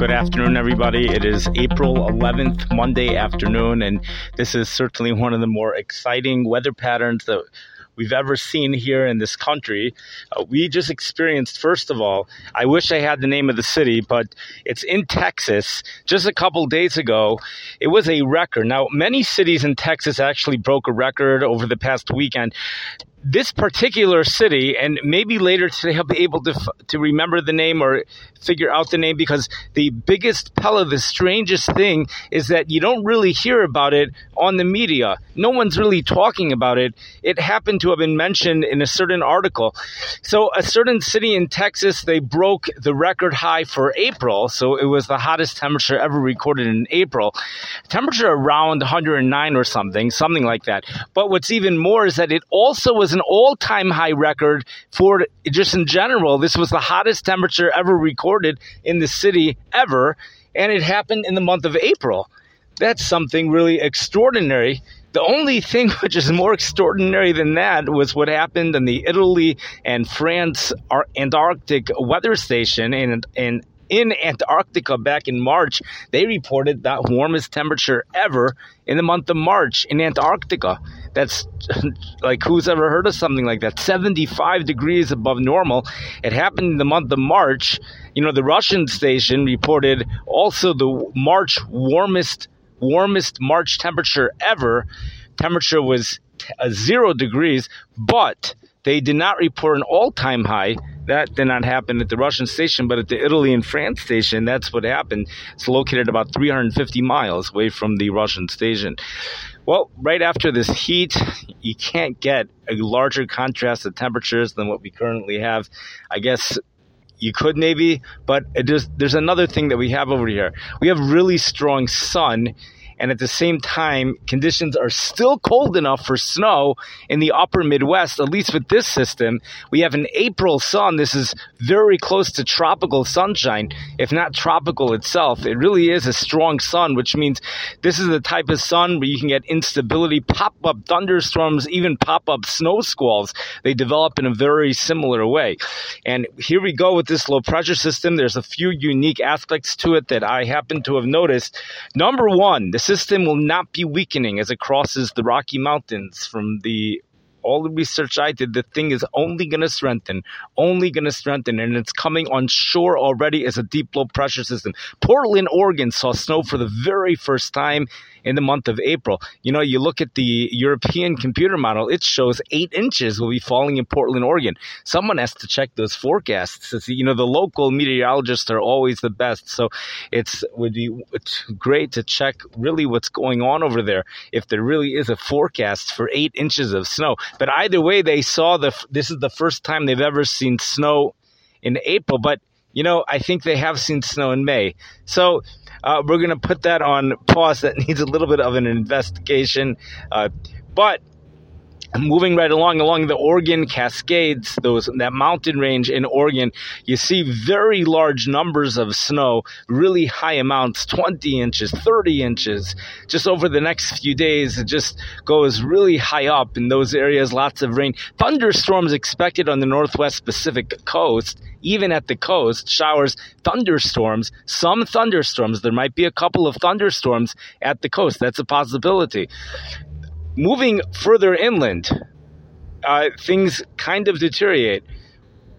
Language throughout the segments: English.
Good afternoon, everybody. It is April 11th, Monday afternoon, and this is certainly one of the more exciting weather patterns that we've ever seen here in this country. Uh, we just experienced, first of all, I wish I had the name of the city, but it's in Texas. Just a couple days ago, it was a record. Now, many cities in Texas actually broke a record over the past weekend this particular city, and maybe later today I'll be able to to remember the name or figure out the name because the biggest Pella, the strangest thing is that you don't really hear about it on the media. No one's really talking about it. It happened to have been mentioned in a certain article. So a certain city in Texas, they broke the record high for April. So it was the hottest temperature ever recorded in April. Temperature around 109 or something, something like that. But what's even more is that it also was an all-time high record for just in general. This was the hottest temperature ever recorded in the city ever, and it happened in the month of April. That's something really extraordinary. The only thing which is more extraordinary than that was what happened in the Italy and France Antarctic weather station in, in in Antarctica back in March, they reported that warmest temperature ever in the month of March in Antarctica. That's like who's ever heard of something like that? 75 degrees above normal. It happened in the month of March. You know, the Russian station reported also the March warmest warmest March temperature ever. Temperature was uh, 0 degrees, but they did not report an all-time high that did not happen at the Russian station, but at the Italy and France station, that's what happened. It's located about 350 miles away from the Russian station. Well, right after this heat, you can't get a larger contrast of temperatures than what we currently have. I guess you could maybe, but there's there's another thing that we have over here. We have really strong sun and at the same time, conditions are still cold enough for snow in the upper Midwest, at least with this system. We have an April sun. This is very close to tropical sunshine, if not tropical itself. It really is a strong sun, which means this is the type of sun where you can get instability, pop up thunderstorms, even pop up snow squalls. They develop in a very similar way. And here we go with this low pressure system. There's a few unique aspects to it that I happen to have noticed. Number one, this system will not be weakening as it crosses the Rocky Mountains from the all the research I did, the thing is only going to strengthen, only going to strengthen, and it's coming on shore already as a deep low pressure system. Portland, Oregon saw snow for the very first time in the month of April. You know, you look at the European computer model, it shows eight inches will be falling in Portland, Oregon. Someone has to check those forecasts see, you know, the local meteorologists are always the best. So it's would be it's great to check really what's going on over there if there really is a forecast for eight inches of snow. But either way, they saw the this is the first time they've ever seen snow in April. But you know, I think they have seen snow in May. So uh, we're going to put that on pause. That needs a little bit of an investigation. Uh, but moving right along along the Oregon Cascades, those that mountain range in Oregon, you see very large numbers of snow, really high amounts, 20 inches, 30 inches. Just over the next few days, it just goes really high up in those areas, lots of rain. Thunderstorms expected on the northwest Pacific coast, even at the coast, showers, thunderstorms, some thunderstorms. There might be a couple of thunderstorms at the coast. That's a possibility moving further inland, uh, things kind of deteriorate.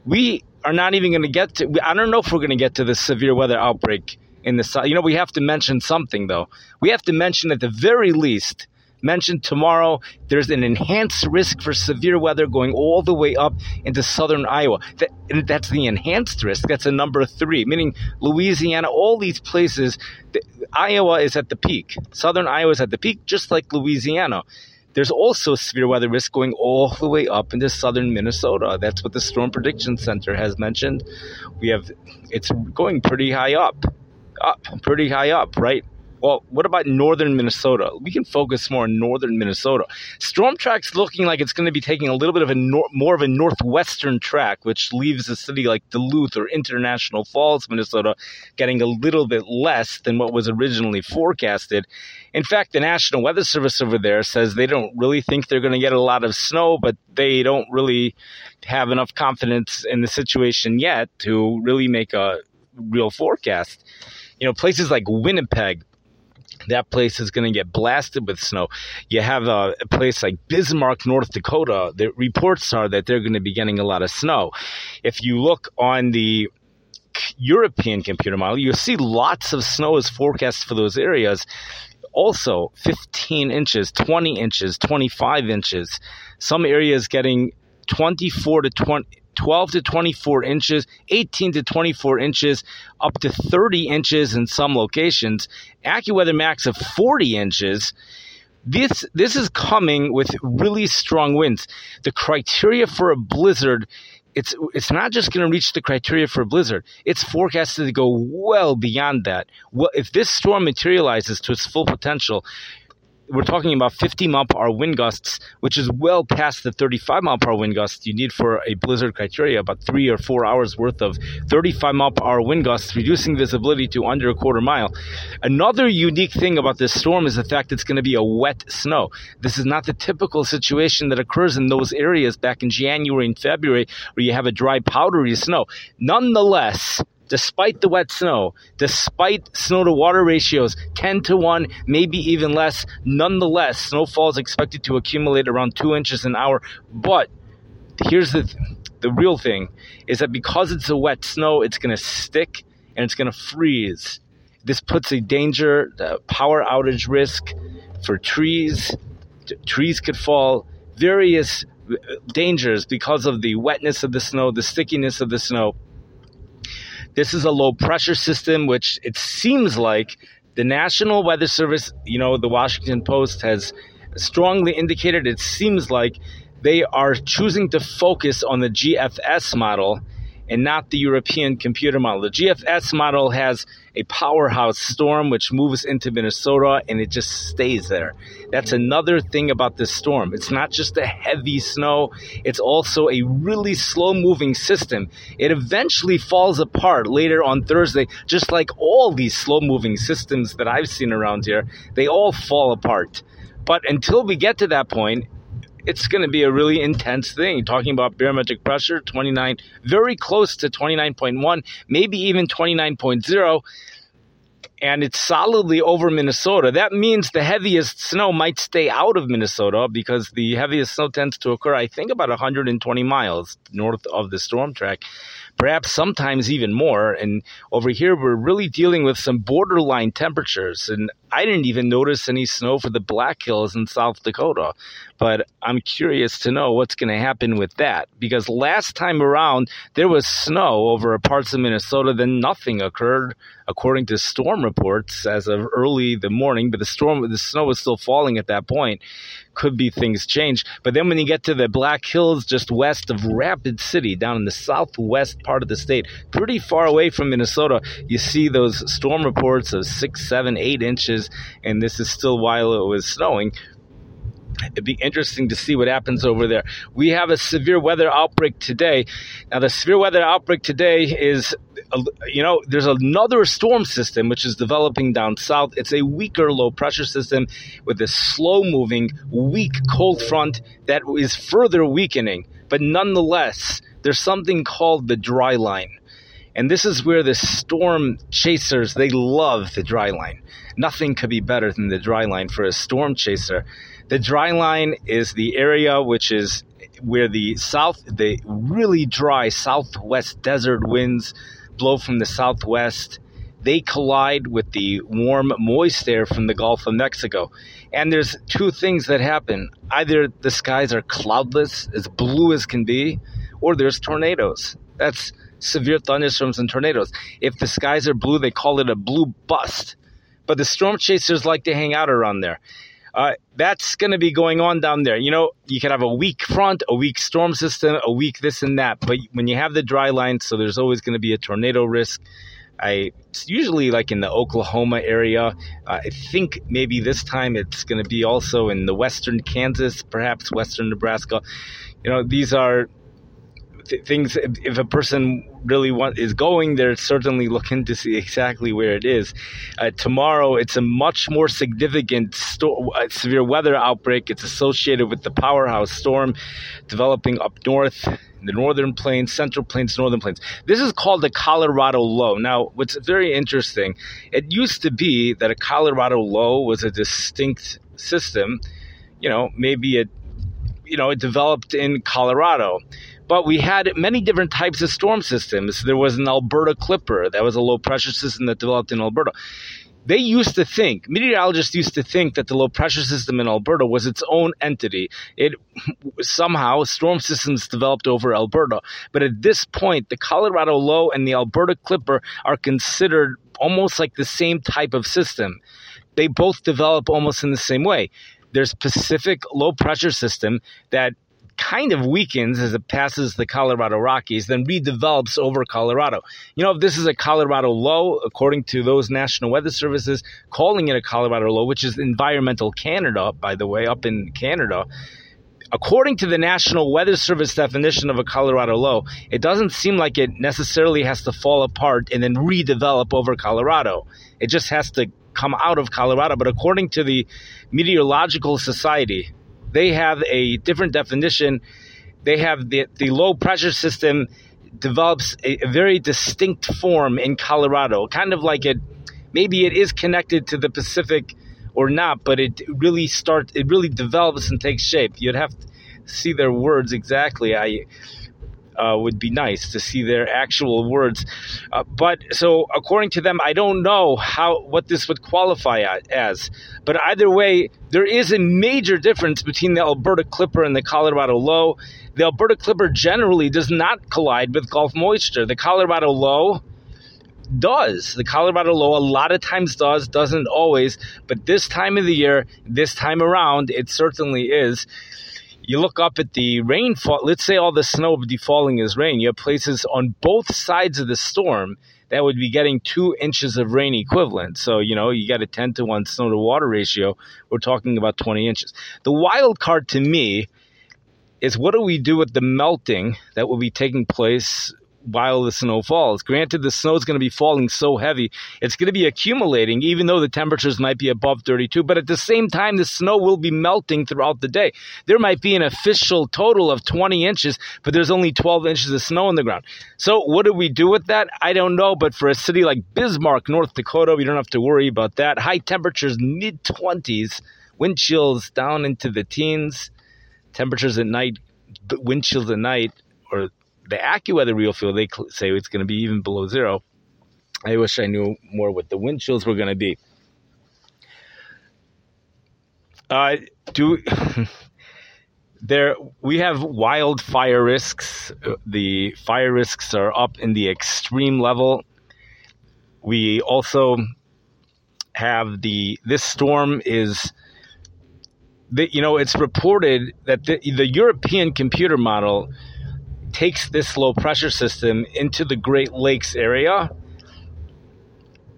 We are not even going to get to. I don't know if we're going to get to the severe weather outbreak in the south. You know, we have to mention something though. We have to mention at the very least. Mention tomorrow there's an enhanced risk for severe weather going all the way up into southern Iowa. That, that's the enhanced risk. That's a number three, meaning Louisiana, all these places. The, Iowa is at the peak. Southern Iowa is at the peak, just like Louisiana. There's also severe weather risk going all the way up into southern Minnesota. That's what the Storm Prediction Center has mentioned. We have it's going pretty high up, up pretty high up, right? Well, what about northern Minnesota? We can focus more on northern Minnesota. Storm track's looking like it's going to be taking a little bit of a nor- more of a northwestern track, which leaves a city like Duluth or International Falls, Minnesota, getting a little bit less than what was originally forecasted. In fact, the National Weather Service over there says they don't really think they're going to get a lot of snow, but they don't really have enough confidence in the situation yet to really make a real forecast you know, places like Winnipeg, that place is going to get blasted with snow. You have a, place like Bismarck, North Dakota. The reports are that they're going to be getting a lot of snow. If you look on the European computer model, you'll see lots of snow is forecast for those areas. Also, 15 inches, 20 inches, 25 inches. Some areas getting 24 to 20, 12 to 24 inches, 18 to 24 inches, up to 30 inches in some locations. AccuWeather Max of 40 inches. This this is coming with really strong winds. The criteria for a blizzard it's it's not just going to reach the criteria for a blizzard. It's forecasted to go well beyond that. Well, if this storm materializes to its full potential, we're talking about 50 mile per hour wind gusts, which is well past the 35 mile per hour wind gusts you need for a blizzard criteria, about three or four hours worth of 35 mile per hour wind gusts, reducing visibility to under a quarter mile. Another unique thing about this storm is the fact it's going to be a wet snow. This is not the typical situation that occurs in those areas back in January and February where you have a dry, powdery snow. Nonetheless, despite the wet snow, despite snow to water ratios 10 to 1, maybe even less, nonetheless, snowfall is expected to accumulate around 2 inches an hour. But here's the, the real thing is that because it's a wet snow, it's going to stick and it's going to freeze. This puts a danger, the power outage risk for trees. Trees could fall, various uh, dangers because of the wetness of the snow, the stickiness of the snow. This is a low pressure system, which it seems like the National Weather Service, you know, the Washington Post has strongly indicated it seems like they are choosing to focus on the GFS model and not the European computer model. The GFS model has a powerhouse storm which moves into Minnesota and it just stays there. That's another thing about this storm. It's not just a heavy snow, it's also a really slow moving system. It eventually falls apart later on Thursday, just like all these slow moving systems that I've seen around here. They all fall apart. But until we get to that point, it's going to be a really intense thing. Talking about barometric pressure, 29, very close to 29.1, maybe even 29.0 and it's solidly over Minnesota. That means the heaviest snow might stay out of Minnesota because the heaviest snow tends to occur, I think, about 120 miles north of the storm track perhaps sometimes even more. And over here, we're really dealing with some borderline temperatures. And I didn't even notice any snow for the Black Hills in South Dakota. But I'm curious to know what's going to happen with that because last time around, there was snow over parts of Minnesota, then nothing occurred according to storm reports as of early the morning. But the storm, the snow was still falling at that point could be things change. But then when you get to the Black Hills just west of Rapid City, down in the southwest part of the state, pretty far away from Minnesota, you see those storm reports of six, seven, eight inches, and this is still while it was snowing it'd be interesting to see what happens over there. We have a severe weather outbreak today. Now, the severe weather outbreak today is, you know, there's another storm system which is developing down south. It's a weaker low pressure system with a slow moving, weak cold front that is further weakening. But nonetheless, there's something called the dry line. And this is where the storm chasers, they love the dry line. Nothing could be better than the dry line for a storm chaser. The dry line is the area which is where the south, the really dry southwest desert winds blow from the southwest. They collide with the warm, moist air from the Gulf of Mexico. And there's two things that happen. Either the skies are cloudless, as blue as can be, or there's tornadoes. That's severe thunderstorms and tornadoes. If the skies are blue, they call it a blue bust. But the storm chasers like to hang out around there. Uh, that's going to be going on down there. You know, you can have a weak front, a weak storm system, a weak this and that. But when you have the dry line, so there's always going to be a tornado risk. I it's usually like in the Oklahoma area. Uh, I think maybe this time it's going to be also in the western Kansas, perhaps western Nebraska. You know, these are th- things. If a person really want is going there, certainly looking to see exactly where it is. Uh, tomorrow, it's a much more significant sto- uh, severe weather outbreak. It's associated with the powerhouse storm developing up north. the northern plains, central plains, northern plains. This is called the Colorado low. Now, what's very interesting, it used to be that a Colorado low was a distinct system. You know, maybe it, you know, it developed in Colorado. But we had many different types of storm systems. There was an Alberta Clipper, that was a low pressure system that developed in Alberta they used to think meteorologists used to think that the low pressure system in Alberta was its own entity. It somehow storm systems developed over Alberta, but at this point, the Colorado low and the Alberta Clipper are considered almost like the same type of system. They both develop almost in the same way. There's Pacific low pressure system that kind of weakens as it passes the Colorado Rockies, then redevelops over Colorado. You know, if this is a Colorado low, according to those National Weather Services calling it a Colorado low, which is environmental Canada, by the way, up in Canada. According to the National Weather Service definition of a Colorado low, it doesn't seem like it necessarily has to fall apart and then redevelop over Colorado. It just has to come out of Colorado. But according to the Meteorological Society, they have a different definition. They have the, the low pressure system develops a, a very distinct form in Colorado, kind of like it, maybe it is connected to the Pacific or not, but it really starts, it really develops and takes shape. You'd have to see their words exactly. I, uh, would be nice to see their actual words. Uh, but so, according to them, I don't know how what this would qualify as. But either way, there is a major difference between the Alberta Clipper and the Colorado Low. The Alberta Clipper generally does not collide with Gulf moisture. The Colorado Low does. The Colorado low a lot of times does, doesn't always, but this time of the year, this time around, it certainly is you look up at the rainfall, let's say all the snow would be falling rain. You have places on both sides of the storm that would be getting two inches of rain equivalent. So, you know, you got a 10 to 1 snow to water ratio. We're talking about 20 inches. The wild card to me is what do we do with the melting that will be taking place while the snow falls. Granted, the snow is going to be falling so heavy, it's going to be accumulating, even though the temperatures might be above 32. But at the same time, the snow will be melting throughout the day. There might be an official total of 20 inches, but there's only 12 inches of snow on the ground. So, what do we do with that? I don't know. But for a city like Bismarck, North Dakota, we don't have to worry about that. High temperatures, mid 20s, wind chills down into the teens, temperatures at night, wind chills at night, or the AccuWeather real feel, they say it's going to be even below zero. I wish I knew more what the wind chills were going to be. Uh, do there we have wildfire risks. The fire risks are up in the extreme level. We also have the this storm is the, you know it's reported that the, the European computer model takes this low pressure system into the Great Lakes area,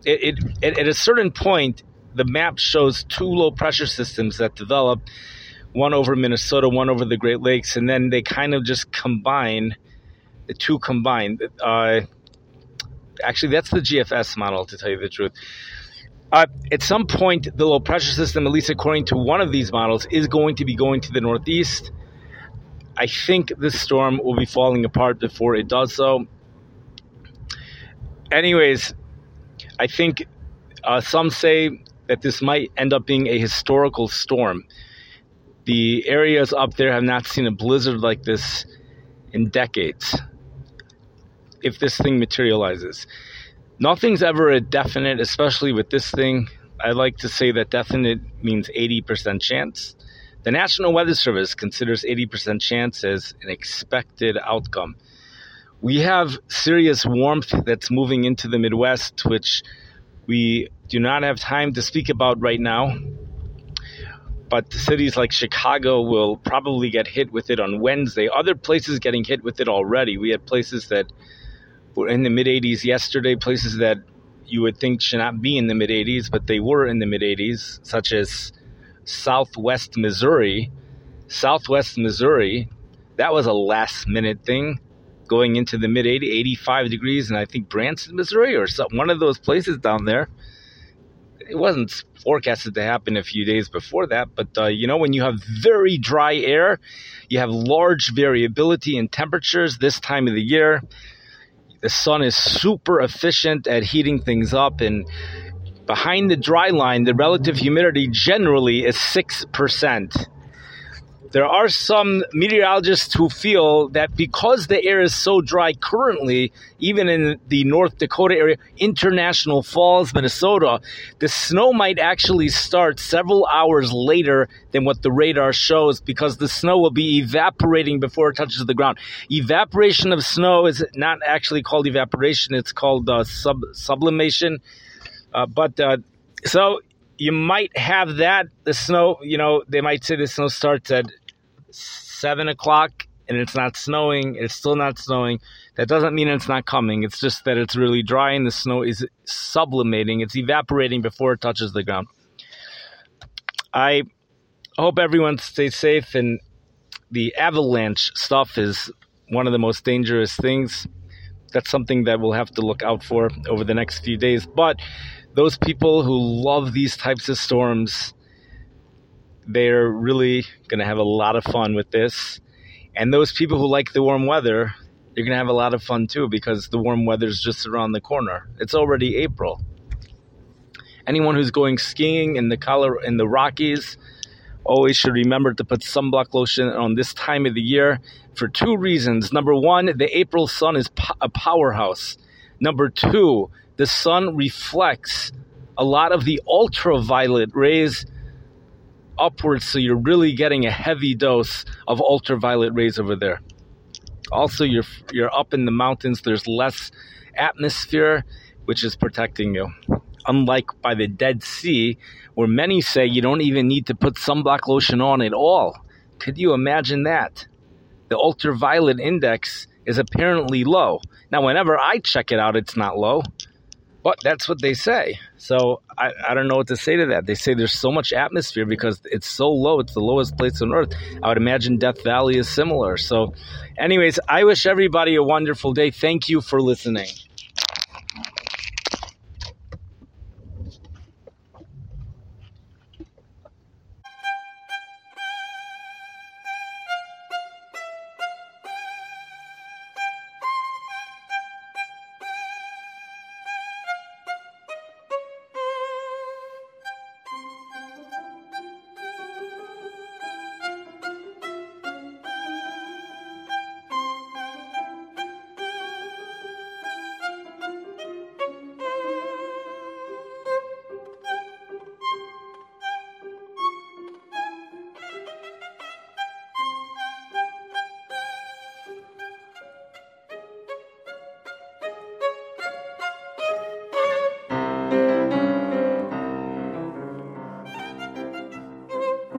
it, it, at a certain point, the map shows two low pressure systems that develop one over Minnesota, one over the Great Lakes, and then they kind of just combine the two combined. Uh, actually, that's the GFS model, to tell you the truth. Uh, at some point, the low pressure system, at least according to one of these models, is going to be going to the northeast I think this storm will be falling apart before it does so. Anyways, I think uh, some say that this might end up being a historical storm. The areas up there have not seen a blizzard like this in decades. If this thing materializes, nothing's ever a definite, especially with this thing. I like to say that definite means 80% chance. The National Weather Service considers 80% chance as an expected outcome. We have serious warmth that's moving into the Midwest, which we do not have time to speak about right now. But cities like Chicago will probably get hit with it on Wednesday. Other places getting hit with it already. We had places that were in the mid 80s yesterday, places that you would think should not be in the mid 80s, but they were in the mid 80s, such as Southwest Missouri. Southwest Missouri, that was a last minute thing going into the mid 80, 85 degrees, and I think Branson, Missouri, or some, one of those places down there. it wasn't forecasted to happen a few days before that. But uh, you know, when you have very dry air, you have large variability in temperatures this time of the year. The sun is super efficient at heating things up, and behind the dry line, the relative humidity generally is six percent there are some meteorologists who feel that because the air is so dry currently, even in the North Dakota area, International Falls, Minnesota, the snow might actually start several hours later than what the radar shows because the snow will be evaporating before it touches the ground. Evaporation of snow is not actually called evaporation, it's called uh, sub- sublimation. Uh, but uh, so you might have that. The snow, you know, they might say the snow starts at seven o'clock and it's not snowing, it's still not snowing. That doesn't mean it's not coming. It's just that it's really dry and the snow is sublimating. It's evaporating before it touches the ground. I hope everyone stays safe and the avalanche stuff is one of the most dangerous things. That's something that we'll have to look out for over the next few days. But those people who love these types of storms, they're really going to have a lot of fun with this. And those people who like the warm weather, you're going to have a lot of fun too because the warm weather is just around the corner. It's already April. Anyone who's going skiing in the color in the Rockies always should remember to put sunblock lotion on this time of the year for two reasons. Number one, the April sun is a powerhouse. Number two, the sun reflects a lot of the ultraviolet rays upwards, so you're really getting a heavy dose of ultraviolet rays over there. Also, you're you're up in the mountains. There's less atmosphere, which is protecting you. Unlike by the Dead Sea, where many say you don't even need to put sunblock lotion on at all. Could you imagine that? The ultraviolet index is apparently low. Now, whenever I check it out, it's not low. But that's what they say. So I, I don't know what to say to that. They say there's so much atmosphere because it's so low. It's the lowest place on earth. I would imagine Death Valley is similar. So, anyways, I wish everybody a wonderful day. Thank you for listening.